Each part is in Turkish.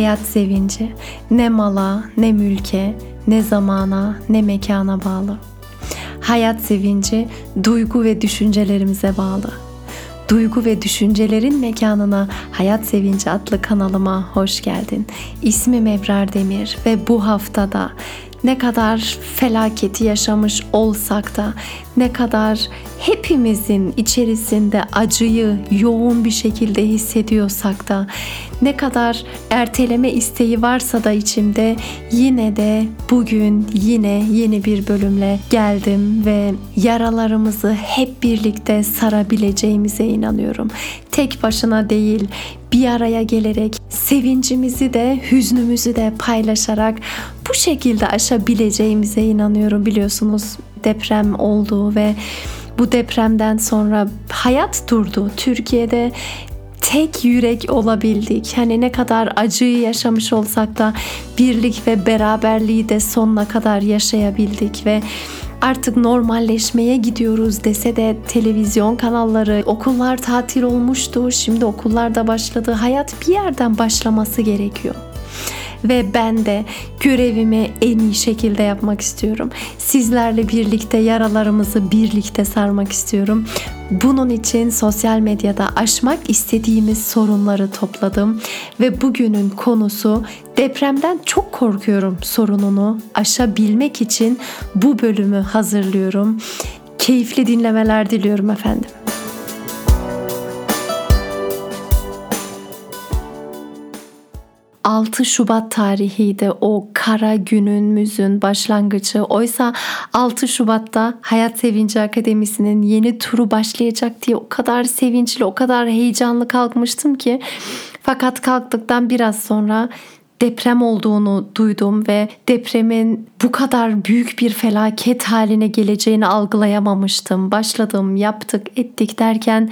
Hayat sevinci ne mala, ne mülke, ne zamana, ne mekana bağlı. Hayat sevinci duygu ve düşüncelerimize bağlı. Duygu ve düşüncelerin mekanına Hayat Sevinci adlı kanalıma hoş geldin. İsmim Ebrar Demir ve bu haftada ne kadar felaketi yaşamış olsak da ne kadar hepimizin içerisinde acıyı yoğun bir şekilde hissediyorsak da ne kadar erteleme isteği varsa da içimde yine de bugün yine yeni bir bölümle geldim ve yaralarımızı hep birlikte sarabileceğimize inanıyorum. Tek başına değil, bir araya gelerek sevincimizi de hüznümüzü de paylaşarak bu şekilde aşabileceğimize inanıyorum biliyorsunuz deprem oldu ve bu depremden sonra hayat durdu. Türkiye'de tek yürek olabildik. Hani ne kadar acıyı yaşamış olsak da birlik ve beraberliği de sonuna kadar yaşayabildik ve artık normalleşmeye gidiyoruz dese de televizyon kanalları, okullar tatil olmuştu. Şimdi okullar da başladı. Hayat bir yerden başlaması gerekiyor ve ben de görevimi en iyi şekilde yapmak istiyorum. Sizlerle birlikte yaralarımızı birlikte sarmak istiyorum. Bunun için sosyal medyada aşmak istediğimiz sorunları topladım ve bugünün konusu depremden çok korkuyorum sorununu aşabilmek için bu bölümü hazırlıyorum. Keyifli dinlemeler diliyorum efendim. 6 Şubat tarihiydi o kara günümüzün başlangıcı. Oysa 6 Şubat'ta Hayat Sevinci Akademisi'nin yeni turu başlayacak diye o kadar sevinçli, o kadar heyecanlı kalkmıştım ki. Fakat kalktıktan biraz sonra deprem olduğunu duydum ve depremin bu kadar büyük bir felaket haline geleceğini algılayamamıştım. Başladım, yaptık, ettik derken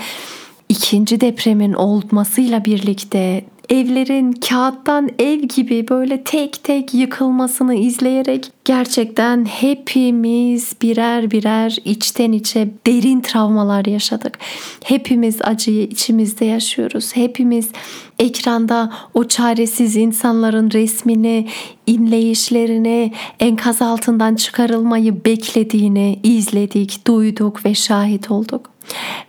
ikinci depremin olmasıyla birlikte evlerin kağıttan ev gibi böyle tek tek yıkılmasını izleyerek gerçekten hepimiz birer birer içten içe derin travmalar yaşadık. Hepimiz acıyı içimizde yaşıyoruz. Hepimiz ekranda o çaresiz insanların resmini, inleyişlerini, enkaz altından çıkarılmayı beklediğini izledik, duyduk ve şahit olduk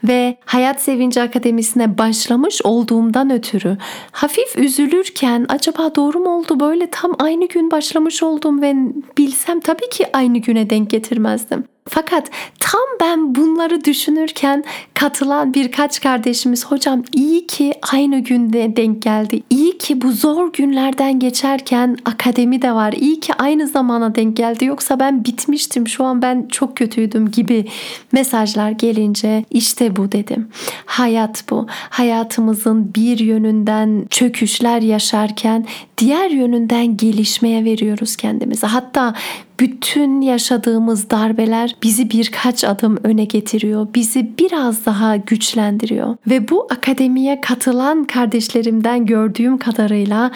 ve Hayat Sevinci Akademisi'ne başlamış olduğumdan ötürü hafif üzülürken acaba doğru mu oldu böyle tam aynı gün başlamış oldum ve bilsem tabii ki aynı güne denk getirmezdim. Fakat tam ben bunları düşünürken katılan birkaç kardeşimiz hocam iyi ki aynı günde denk geldi. İyi ki bu zor günlerden geçerken akademi de var. İyi ki aynı zamana denk geldi. Yoksa ben bitmiştim. Şu an ben çok kötüydüm gibi mesajlar gelince işte bu dedim. Hayat bu. Hayatımızın bir yönünden çöküşler yaşarken diğer yönünden gelişmeye veriyoruz kendimizi. Hatta bütün yaşadığımız darbeler bizi birkaç adım öne getiriyor. Bizi biraz daha güçlendiriyor. Ve bu akademiye katılan kardeşlerimden gördüğüm kadarıyla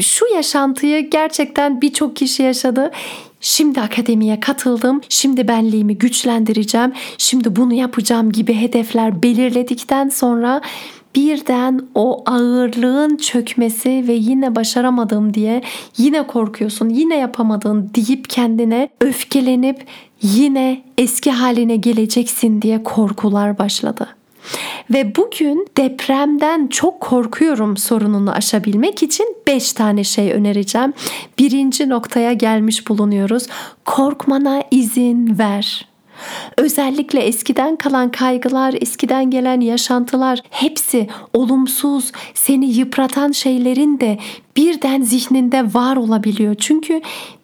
şu yaşantıyı gerçekten birçok kişi yaşadı. Şimdi akademiye katıldım. Şimdi benliğimi güçlendireceğim. Şimdi bunu yapacağım gibi hedefler belirledikten sonra birden o ağırlığın çökmesi ve yine başaramadım diye yine korkuyorsun, yine yapamadın deyip kendine öfkelenip yine eski haline geleceksin diye korkular başladı. Ve bugün depremden çok korkuyorum sorununu aşabilmek için 5 tane şey önereceğim. Birinci noktaya gelmiş bulunuyoruz. Korkmana izin ver. Özellikle eskiden kalan kaygılar, eskiden gelen yaşantılar hepsi olumsuz, seni yıpratan şeylerin de birden zihninde var olabiliyor. Çünkü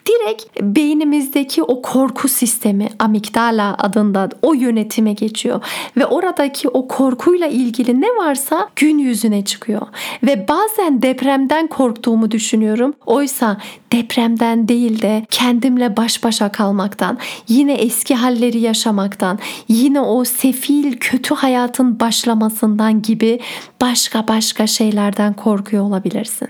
direkt beynimizdeki o korku sistemi amigdala adında o yönetime geçiyor ve oradaki o korkuyla ilgili ne varsa gün yüzüne çıkıyor ve bazen depremden korktuğumu düşünüyorum. Oysa depremden değil de kendimle baş başa kalmaktan, yine eski halleri yaşamaktan, yine o sefil kötü hayatın başlamasından gibi başka başka şeylerden korkuyor olabilirsin.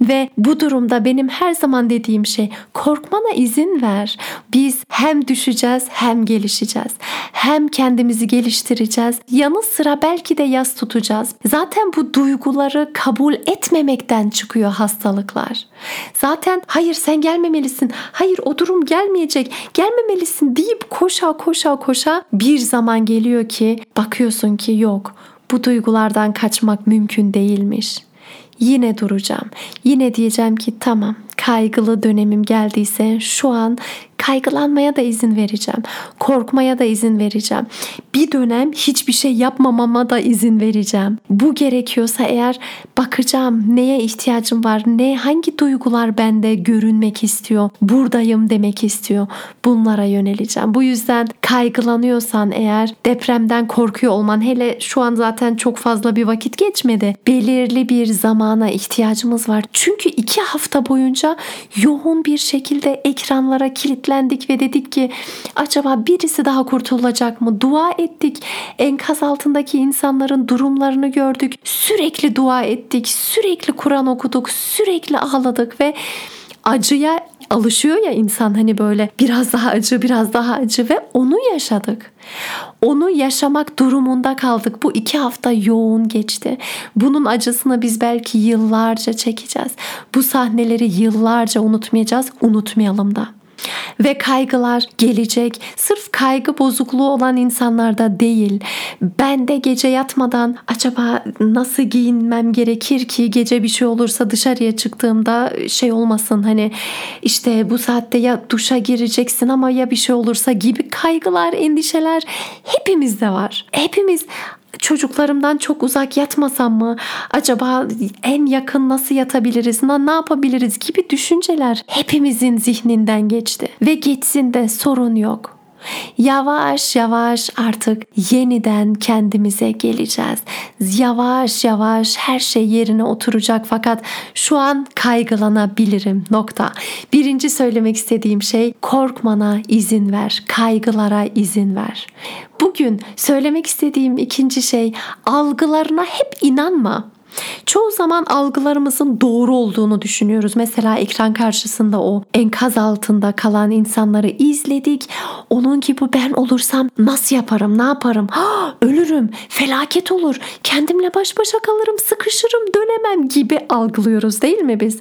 Ve bu durumda benim her zaman dediğim şey korkmana izin ver. Biz hem düşeceğiz hem gelişeceğiz. Hem kendimizi geliştireceğiz. Yanı sıra belki de yas tutacağız. Zaten bu duyguları kabul etmemekten çıkıyor hastalıklar. Zaten hayır sen gelmemelisin. Hayır o durum gelmeyecek. Gelmemelisin deyip koşa koşa koşa bir zaman geliyor ki bakıyorsun ki yok. Bu duygulardan kaçmak mümkün değilmiş. Yine duracağım. Yine diyeceğim ki tamam kaygılı dönemim geldiyse şu an kaygılanmaya da izin vereceğim. Korkmaya da izin vereceğim. Bir dönem hiçbir şey yapmamama da izin vereceğim. Bu gerekiyorsa eğer bakacağım neye ihtiyacım var, ne hangi duygular bende görünmek istiyor, buradayım demek istiyor. Bunlara yöneleceğim. Bu yüzden kaygılanıyorsan eğer depremden korkuyor olman hele şu an zaten çok fazla bir vakit geçmedi. Belirli bir zamana ihtiyacımız var. Çünkü iki hafta boyunca yoğun bir şekilde ekranlara kilitlendik ve dedik ki acaba birisi daha kurtulacak mı? Dua ettik. Enkaz altındaki insanların durumlarını gördük. Sürekli dua ettik. Sürekli Kur'an okuduk. Sürekli ağladık ve acıya alışıyor ya insan hani böyle biraz daha acı biraz daha acı ve onu yaşadık. Onu yaşamak durumunda kaldık. Bu iki hafta yoğun geçti. Bunun acısını biz belki yıllarca çekeceğiz. Bu sahneleri yıllarca unutmayacağız. Unutmayalım da ve kaygılar gelecek. Sırf kaygı bozukluğu olan insanlarda değil. Ben de gece yatmadan acaba nasıl giyinmem gerekir ki gece bir şey olursa dışarıya çıktığımda şey olmasın hani işte bu saatte ya duşa gireceksin ama ya bir şey olursa gibi kaygılar, endişeler hepimizde var. Hepimiz çocuklarımdan çok uzak yatmasam mı? Acaba en yakın nasıl yatabiliriz? Ne yapabiliriz gibi düşünceler hepimizin zihninden geçti. Ve geçsin de sorun yok. Yavaş yavaş artık yeniden kendimize geleceğiz. Yavaş yavaş her şey yerine oturacak fakat şu an kaygılanabilirim. Nokta. Birinci söylemek istediğim şey korkmana izin ver. Kaygılara izin ver. Bugün söylemek istediğim ikinci şey algılarına hep inanma. Çoğu zaman algılarımızın doğru olduğunu düşünüyoruz. Mesela ekran karşısında o enkaz altında kalan insanları izledik. Onun gibi ben olursam nasıl yaparım, ne yaparım? Ha, ölürüm, felaket olur, kendimle baş başa kalırım, sıkışırım, dönemem gibi algılıyoruz değil mi biz?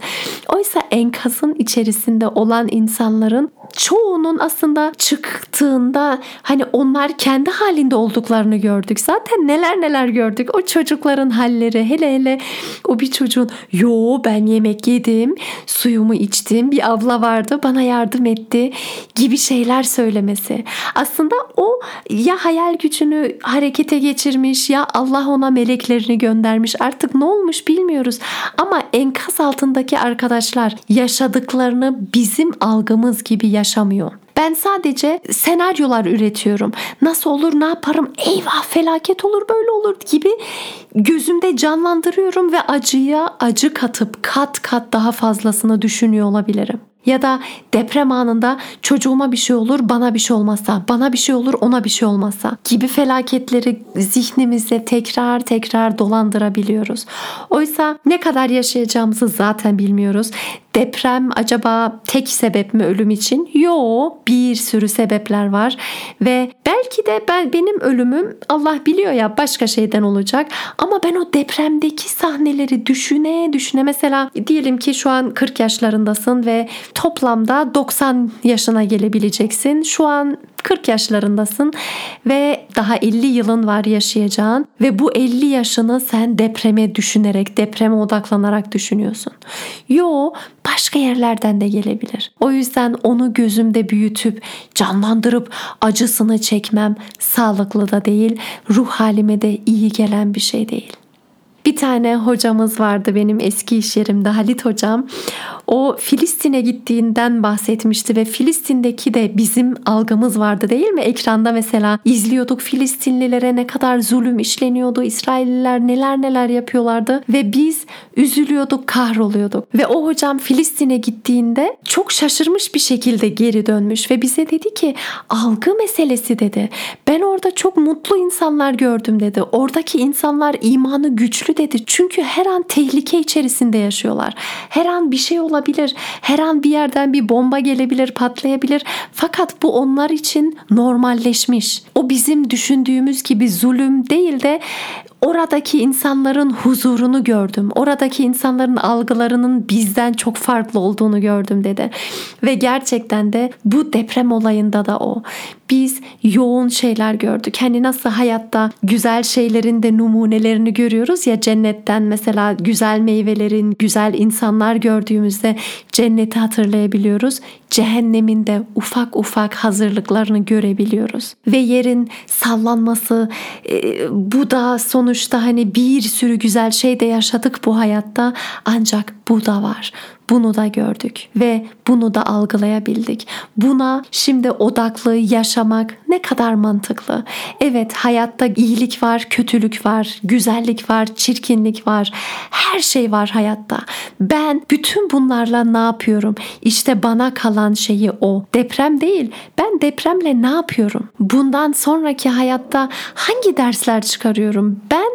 Oysa enkazın içerisinde olan insanların çoğunun aslında çıktığında hani onlar kendi halinde olduklarını gördük. Zaten neler neler gördük. O çocukların halleri hele hele o bir çocuğun yo ben yemek yedim, suyumu içtim, bir abla vardı bana yardım etti gibi şeyler söylemesi. Aslında o ya hayal gücünü harekete geçirmiş ya Allah ona meleklerini göndermiş. Artık ne olmuş bilmiyoruz. Ama enkaz altındaki arkadaşlar yaşadıklarını bizim algımız gibi yaşamıyor. Ben sadece senaryolar üretiyorum. Nasıl olur, ne yaparım? Eyvah felaket olur, böyle olur gibi gözümde canlandırıyorum ve acıya acı katıp kat kat daha fazlasını düşünüyor olabilirim. Ya da deprem anında çocuğuma bir şey olur, bana bir şey olmazsa, bana bir şey olur, ona bir şey olmazsa gibi felaketleri zihnimizde tekrar tekrar dolandırabiliyoruz. Oysa ne kadar yaşayacağımızı zaten bilmiyoruz. Deprem acaba tek sebep mi ölüm için? Yo, bir sürü sebepler var ve belki de ben benim ölümüm Allah biliyor ya başka şeyden olacak ama ben o depremdeki sahneleri düşüne düşüne mesela diyelim ki şu an 40 yaşlarındasın ve toplamda 90 yaşına gelebileceksin. Şu an 40 yaşlarındasın ve daha 50 yılın var yaşayacağın ve bu 50 yaşını sen depreme düşünerek, depreme odaklanarak düşünüyorsun. Yo, başka yerlerden de gelebilir. O yüzden onu gözümde büyütüp canlandırıp acısını çekmem sağlıklı da değil, ruh halime de iyi gelen bir şey değil. Bir tane hocamız vardı benim eski iş yerimde Halit hocam. O Filistin'e gittiğinden bahsetmişti ve Filistin'deki de bizim algımız vardı değil mi? Ekranda mesela izliyorduk Filistinlilere ne kadar zulüm işleniyordu. İsrailliler neler neler yapıyorlardı ve biz üzülüyorduk, kahroluyorduk. Ve o hocam Filistin'e gittiğinde çok şaşırmış bir şekilde geri dönmüş ve bize dedi ki algı meselesi dedi. Ben orada çok mutlu insanlar gördüm dedi. Oradaki insanlar imanı güçlü hayır dedi. Çünkü her an tehlike içerisinde yaşıyorlar. Her an bir şey olabilir. Her an bir yerden bir bomba gelebilir, patlayabilir. Fakat bu onlar için normalleşmiş. O bizim düşündüğümüz gibi zulüm değil de oradaki insanların huzurunu gördüm. Oradaki insanların algılarının bizden çok farklı olduğunu gördüm dedi. Ve gerçekten de bu deprem olayında da o. Biz yoğun şeyler gördük. Hani nasıl hayatta güzel şeylerin de numunelerini görüyoruz ya cennetten mesela güzel meyvelerin, güzel insanlar gördüğümüzde cenneti hatırlayabiliyoruz. Cehennemin de ufak ufak hazırlıklarını görebiliyoruz. Ve yerin sallanması e, bu da sonuçta hani bir sürü güzel şey de yaşadık bu hayatta ancak bu da var. Bunu da gördük ve bunu da algılayabildik. Buna şimdi odaklı yaşamak ne kadar mantıklı. Evet hayatta iyilik var, kötülük var, güzellik var, çirkinlik var. Her şey var hayatta. Ben bütün bunlarla ne yapıyorum? İşte bana kalan şeyi o. Deprem değil. Ben depremle ne yapıyorum? Bundan sonraki hayatta hangi dersler çıkarıyorum? Ben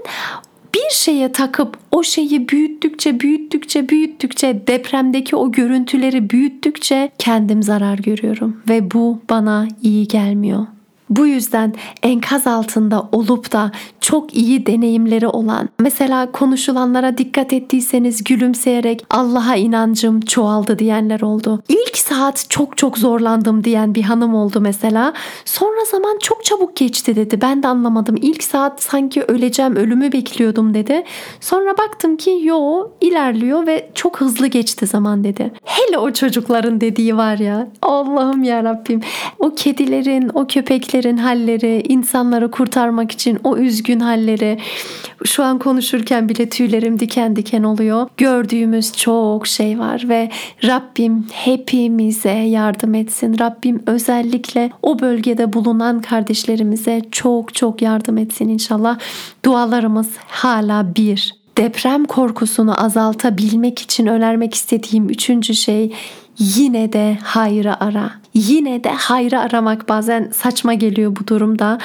bir şeye takıp o şeyi büyüttükçe büyüttükçe büyüttükçe depremdeki o görüntüleri büyüttükçe kendim zarar görüyorum ve bu bana iyi gelmiyor. Bu yüzden enkaz altında olup da çok iyi deneyimleri olan, mesela konuşulanlara dikkat ettiyseniz gülümseyerek Allah'a inancım çoğaldı diyenler oldu. İlk saat çok çok zorlandım diyen bir hanım oldu mesela. Sonra zaman çok çabuk geçti dedi. Ben de anlamadım. İlk saat sanki öleceğim, ölümü bekliyordum dedi. Sonra baktım ki yo ilerliyor ve çok hızlı geçti zaman dedi. Hele o çocukların dediği var ya. Allah'ım ya Rabbim. O kedilerin, o köpeklerin köpeklerin halleri, insanları kurtarmak için o üzgün halleri. Şu an konuşurken bile tüylerim diken diken oluyor. Gördüğümüz çok şey var ve Rabbim hepimize yardım etsin. Rabbim özellikle o bölgede bulunan kardeşlerimize çok çok yardım etsin inşallah. Dualarımız hala bir. Deprem korkusunu azaltabilmek için önermek istediğim üçüncü şey yine de hayrı ara yine de hayrı aramak bazen saçma geliyor bu durumda.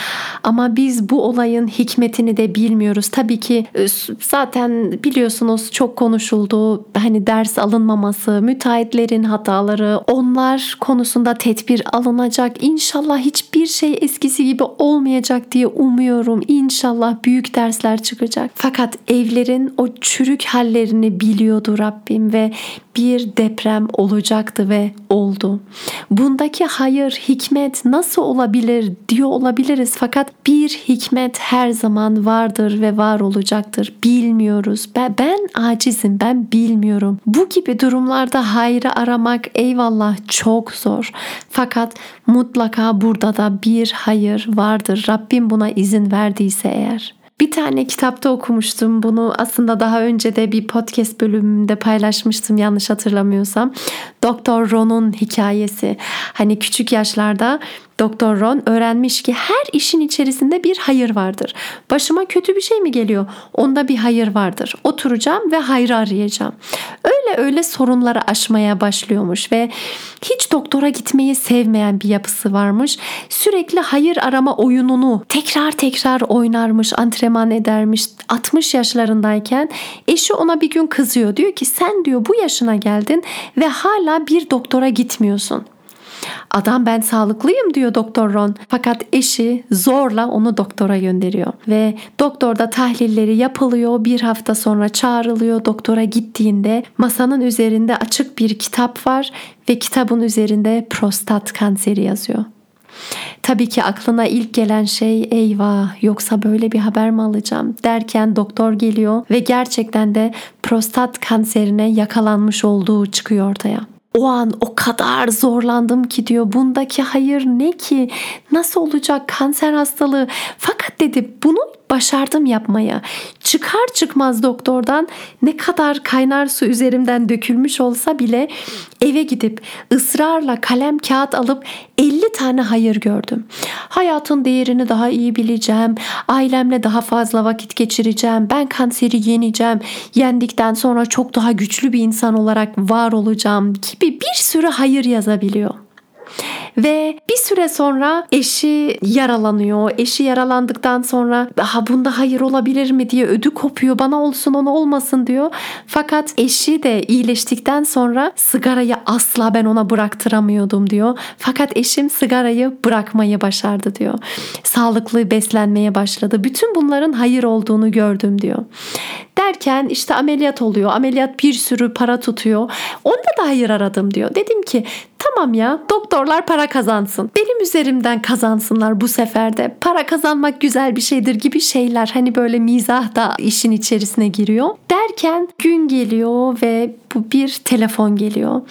Ama biz bu olayın hikmetini de bilmiyoruz. Tabii ki e, zaten biliyorsunuz çok konuşuldu. Hani ders alınmaması, müteahhitlerin hataları, onlar konusunda tedbir alınacak. İnşallah hiçbir şey eskisi gibi olmayacak diye umuyorum. İnşallah büyük dersler çıkacak. Fakat evlerin o çürük hallerini biliyordu Rabbim ve bir deprem olacaktı ve oldu. Bundaki hayır, hikmet nasıl olabilir diyor olabiliriz fakat bir hikmet her zaman vardır ve var olacaktır. Bilmiyoruz. Ben, ben acizim, ben bilmiyorum. Bu gibi durumlarda hayrı aramak eyvallah çok zor. Fakat mutlaka burada da bir hayır vardır. Rabbim buna izin verdiyse eğer. Bir tane kitapta okumuştum bunu. Aslında daha önce de bir podcast bölümünde paylaşmıştım yanlış hatırlamıyorsam. Doktor Ron'un hikayesi. Hani küçük yaşlarda Doktor Ron öğrenmiş ki her işin içerisinde bir hayır vardır. Başıma kötü bir şey mi geliyor? Onda bir hayır vardır. Oturacağım ve hayrı arayacağım. Öyle öyle sorunları aşmaya başlıyormuş ve hiç doktora gitmeyi sevmeyen bir yapısı varmış. Sürekli hayır arama oyununu tekrar tekrar oynarmış, antrenman edermiş. 60 yaşlarındayken eşi ona bir gün kızıyor. Diyor ki sen diyor bu yaşına geldin ve hala bir doktora gitmiyorsun. Adam ben sağlıklıyım diyor Doktor Ron. Fakat eşi zorla onu doktora gönderiyor. Ve doktorda tahlilleri yapılıyor. Bir hafta sonra çağrılıyor. Doktora gittiğinde masanın üzerinde açık bir kitap var ve kitabın üzerinde prostat kanseri yazıyor. Tabii ki aklına ilk gelen şey eyvah yoksa böyle bir haber mi alacağım derken doktor geliyor ve gerçekten de prostat kanserine yakalanmış olduğu çıkıyor ortaya o an o kadar zorlandım ki diyor bundaki hayır ne ki? Nasıl olacak kanser hastalığı? Fakat dedi bunu başardım yapmaya. Çıkar çıkmaz doktordan ne kadar kaynar su üzerimden dökülmüş olsa bile eve gidip ısrarla kalem kağıt alıp 50 tane hayır gördüm. Hayatın değerini daha iyi bileceğim. Ailemle daha fazla vakit geçireceğim. Ben kanseri yeneceğim. Yendikten sonra çok daha güçlü bir insan olarak var olacağım gibi bir sürü hayır yazabiliyor. Ve bir süre sonra eşi yaralanıyor. Eşi yaralandıktan sonra ha bunda hayır olabilir mi diye ödü kopuyor. Bana olsun ona olmasın diyor. Fakat eşi de iyileştikten sonra sigarayı asla ben ona bıraktıramıyordum diyor. Fakat eşim sigarayı bırakmayı başardı diyor. Sağlıklı beslenmeye başladı. Bütün bunların hayır olduğunu gördüm diyor. Derken işte ameliyat oluyor. Ameliyat bir sürü para tutuyor. Onda da hayır aradım diyor. Dedim ki tamam ya doktorlar para kazansın. Benim üzerimden kazansınlar bu sefer de. Para kazanmak güzel bir şeydir gibi şeyler. Hani böyle mizah da işin içerisine giriyor. Derken gün geliyor ve bu bir telefon geliyor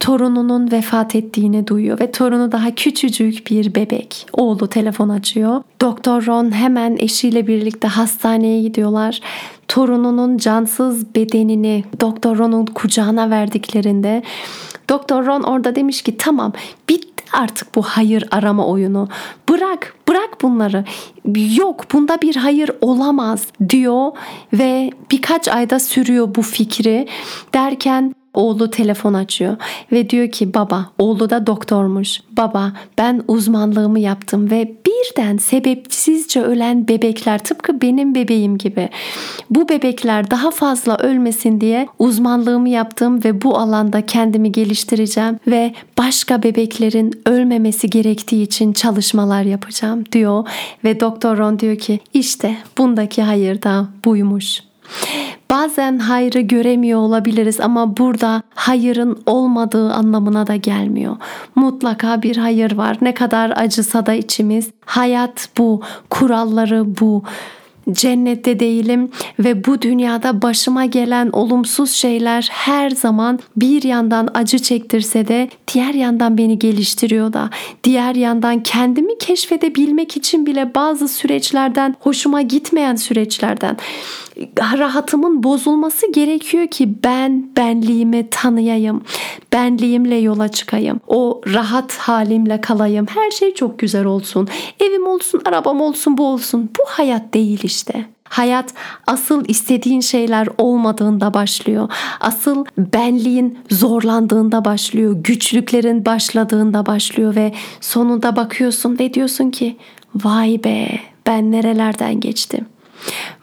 torununun vefat ettiğini duyuyor ve torunu daha küçücük bir bebek. Oğlu telefon açıyor. Doktor Ron hemen eşiyle birlikte hastaneye gidiyorlar. Torununun cansız bedenini Doktor Ron'un kucağına verdiklerinde Doktor Ron orada demiş ki tamam bitti artık bu hayır arama oyunu. Bırak, bırak bunları. Yok, bunda bir hayır olamaz diyor ve birkaç ayda sürüyor bu fikri. Derken Oğlu telefon açıyor ve diyor ki baba, oğlu da doktormuş. Baba ben uzmanlığımı yaptım ve birden sebepsizce ölen bebekler tıpkı benim bebeğim gibi. Bu bebekler daha fazla ölmesin diye uzmanlığımı yaptım ve bu alanda kendimi geliştireceğim ve başka bebeklerin ölmemesi gerektiği için çalışmalar yapacağım diyor ve doktor Ron diyor ki işte bundaki hayır da buymuş. Bazen hayrı göremiyor olabiliriz ama burada hayırın olmadığı anlamına da gelmiyor. Mutlaka bir hayır var. Ne kadar acısa da içimiz. Hayat bu, kuralları bu cennette değilim ve bu dünyada başıma gelen olumsuz şeyler her zaman bir yandan acı çektirse de diğer yandan beni geliştiriyor da diğer yandan kendimi keşfedebilmek için bile bazı süreçlerden hoşuma gitmeyen süreçlerden rahatımın bozulması gerekiyor ki ben benliğimi tanıyayım. Benliğimle yola çıkayım. O rahat halimle kalayım. Her şey çok güzel olsun. Evim olsun, arabam olsun, bu olsun. Bu hayat değil işte. Hayat asıl istediğin şeyler olmadığında başlıyor. Asıl benliğin zorlandığında başlıyor. Güçlüklerin başladığında başlıyor ve sonunda bakıyorsun ve diyorsun ki vay be ben nerelerden geçtim.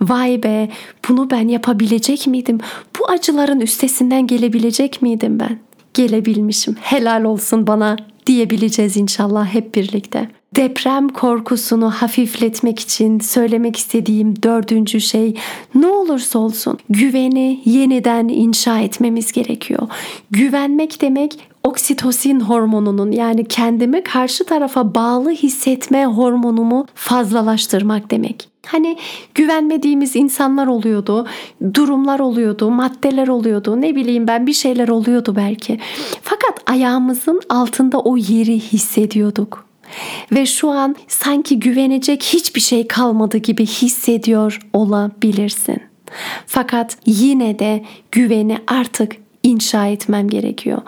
Vay be bunu ben yapabilecek miydim? Bu acıların üstesinden gelebilecek miydim ben? Gelebilmişim. Helal olsun bana diyebileceğiz inşallah hep birlikte. Deprem korkusunu hafifletmek için söylemek istediğim dördüncü şey ne olursa olsun güveni yeniden inşa etmemiz gerekiyor. Güvenmek demek oksitosin hormonunun yani kendimi karşı tarafa bağlı hissetme hormonumu fazlalaştırmak demek. Hani güvenmediğimiz insanlar oluyordu, durumlar oluyordu, maddeler oluyordu, ne bileyim ben bir şeyler oluyordu belki. Fakat ayağımızın altında o yeri hissediyorduk. Ve şu an sanki güvenecek hiçbir şey kalmadı gibi hissediyor olabilirsin. Fakat yine de güveni artık inşa etmem gerekiyor.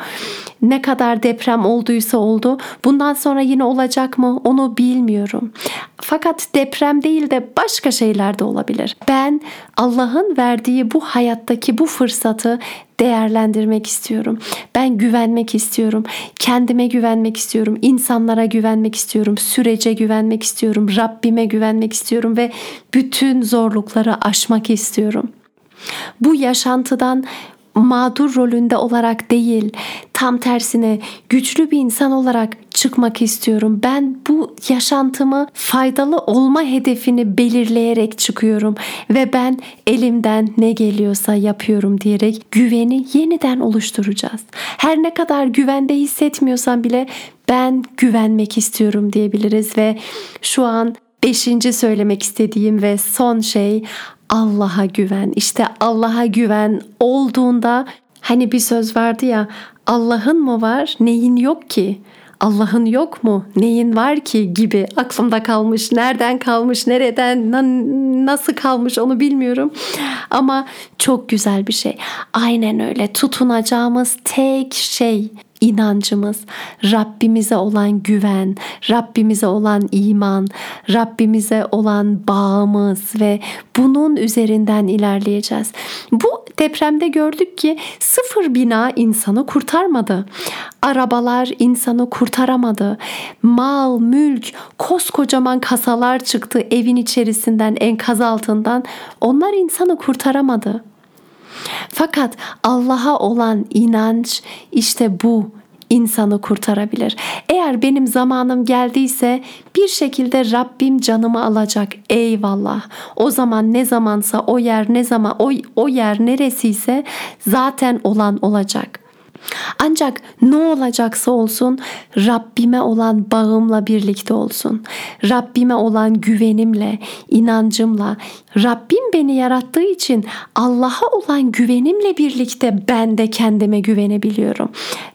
Ne kadar deprem olduysa oldu. Bundan sonra yine olacak mı onu bilmiyorum. Fakat deprem değil de başka şeyler de olabilir. Ben Allah'ın verdiği bu hayattaki bu fırsatı değerlendirmek istiyorum. Ben güvenmek istiyorum. Kendime güvenmek istiyorum. insanlara güvenmek istiyorum. Sürece güvenmek istiyorum. Rabbime güvenmek istiyorum ve bütün zorlukları aşmak istiyorum. Bu yaşantıdan mağdur rolünde olarak değil, tam tersine güçlü bir insan olarak çıkmak istiyorum. Ben bu yaşantımı faydalı olma hedefini belirleyerek çıkıyorum ve ben elimden ne geliyorsa yapıyorum diyerek güveni yeniden oluşturacağız. Her ne kadar güvende hissetmiyorsan bile ben güvenmek istiyorum diyebiliriz ve şu an beşinci söylemek istediğim ve son şey Allah'a güven. İşte Allah'a güven olduğunda hani bir söz vardı ya Allah'ın mı var neyin yok ki? Allah'ın yok mu? Neyin var ki gibi aklımda kalmış. Nereden kalmış, nereden, nasıl kalmış onu bilmiyorum. Ama çok güzel bir şey. Aynen öyle. Tutunacağımız tek şey inancımız, Rabbimize olan güven, Rabbimize olan iman, Rabbimize olan bağımız ve bunun üzerinden ilerleyeceğiz. Bu Depremde gördük ki sıfır bina insanı kurtarmadı. Arabalar insanı kurtaramadı. Mal, mülk, koskocaman kasalar çıktı evin içerisinden, enkaz altından. Onlar insanı kurtaramadı. Fakat Allah'a olan inanç işte bu insanı kurtarabilir. Eğer benim zamanım geldiyse bir şekilde Rabbim canımı alacak. Eyvallah. O zaman ne zamansa o yer ne zaman o, o yer neresiyse zaten olan olacak. Ancak ne olacaksa olsun Rabbime olan bağımla birlikte olsun. Rabbime olan güvenimle, inancımla, Rabbim beni yarattığı için Allah'a olan güvenimle birlikte ben de kendime güvenebiliyorum.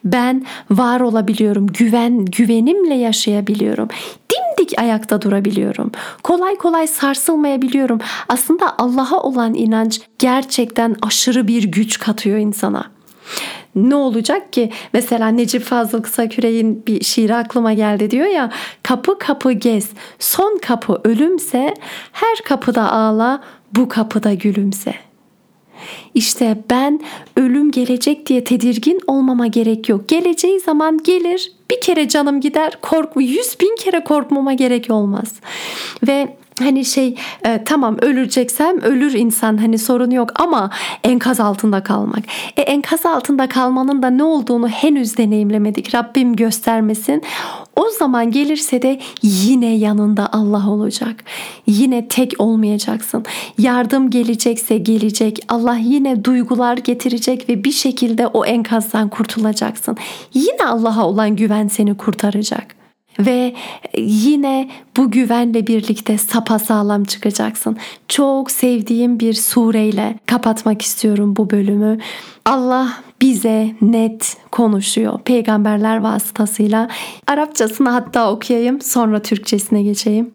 Ben var olabiliyorum. Güven güvenimle yaşayabiliyorum. Dimdik ayakta durabiliyorum. Kolay kolay sarsılmayabiliyorum. Aslında Allah'a olan inanç gerçekten aşırı bir güç katıyor insana ne olacak ki? Mesela Necip Fazıl Kısaküre'nin bir şiiri aklıma geldi diyor ya kapı kapı gez son kapı ölümse her kapıda ağla bu kapıda gülümse. İşte ben ölüm gelecek diye tedirgin olmama gerek yok. Geleceği zaman gelir bir kere canım gider korkma yüz bin kere korkmama gerek olmaz. Ve hani şey e, tamam öleceksem ölür insan hani sorun yok ama enkaz altında kalmak. E, enkaz altında kalmanın da ne olduğunu henüz deneyimlemedik. Rabbim göstermesin. O zaman gelirse de yine yanında Allah olacak. Yine tek olmayacaksın. Yardım gelecekse gelecek. Allah yine duygular getirecek ve bir şekilde o enkazdan kurtulacaksın. Yine Allah'a olan güven seni kurtaracak ve yine bu güvenle birlikte sapasağlam çıkacaksın. Çok sevdiğim bir sureyle kapatmak istiyorum bu bölümü. Allah bize net konuşuyor peygamberler vasıtasıyla. Arapçasını hatta okuyayım sonra Türkçesine geçeyim.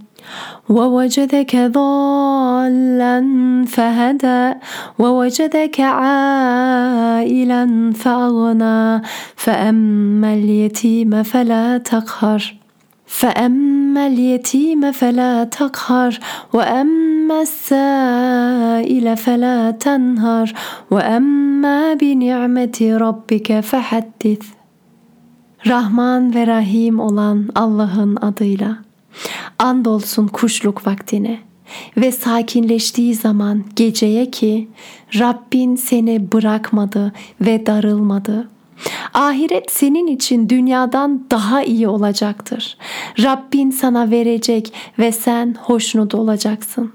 ووجدك ضالا فهدى ووجدك عائلا فأغنى فأما اليتيم فلا تقهر فأما اليتيم فلا تقهر وأما السائل فلا تنهر وأما بنعمة ربك فحدث Rahman ve Rahim olan Allah'ın adıyla. Andolsun kuşluk vaktine ve sakinleştiği zaman geceye ki Rabbin seni bırakmadı ve darılmadı. Ahiret senin için dünyadan daha iyi olacaktır. Rabbin sana verecek ve sen hoşnut olacaksın.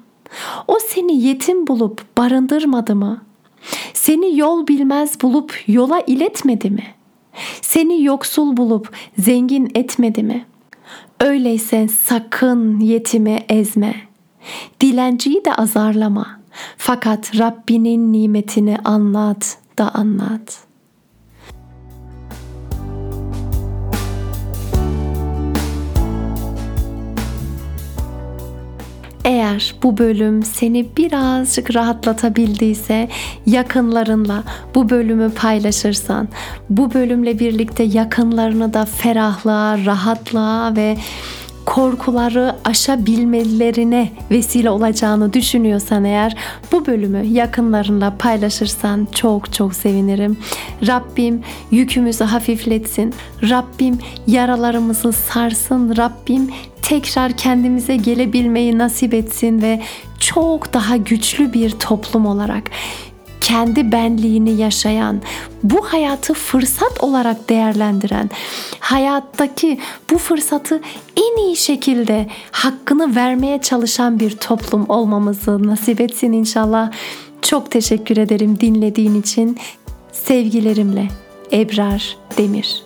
O seni yetim bulup barındırmadı mı? Seni yol bilmez bulup yola iletmedi mi? Seni yoksul bulup zengin etmedi mi?'' Öyleyse sakın yetimi ezme. Dilenciyi de azarlama. Fakat Rabbinin nimetini anlat da anlat.'' Eğer bu bölüm seni birazcık rahatlatabildiyse yakınlarınla bu bölümü paylaşırsan, bu bölümle birlikte yakınlarını da ferahlığa, rahatlığa ve korkuları aşabilmelerine vesile olacağını düşünüyorsan eğer bu bölümü yakınlarınla paylaşırsan çok çok sevinirim. Rabbim yükümüzü hafifletsin. Rabbim yaralarımızı sarsın. Rabbim tekrar kendimize gelebilmeyi nasip etsin ve çok daha güçlü bir toplum olarak kendi benliğini yaşayan, bu hayatı fırsat olarak değerlendiren, hayattaki bu fırsatı en iyi şekilde hakkını vermeye çalışan bir toplum olmamızı nasip etsin inşallah. Çok teşekkür ederim dinlediğin için. Sevgilerimle Ebrar Demir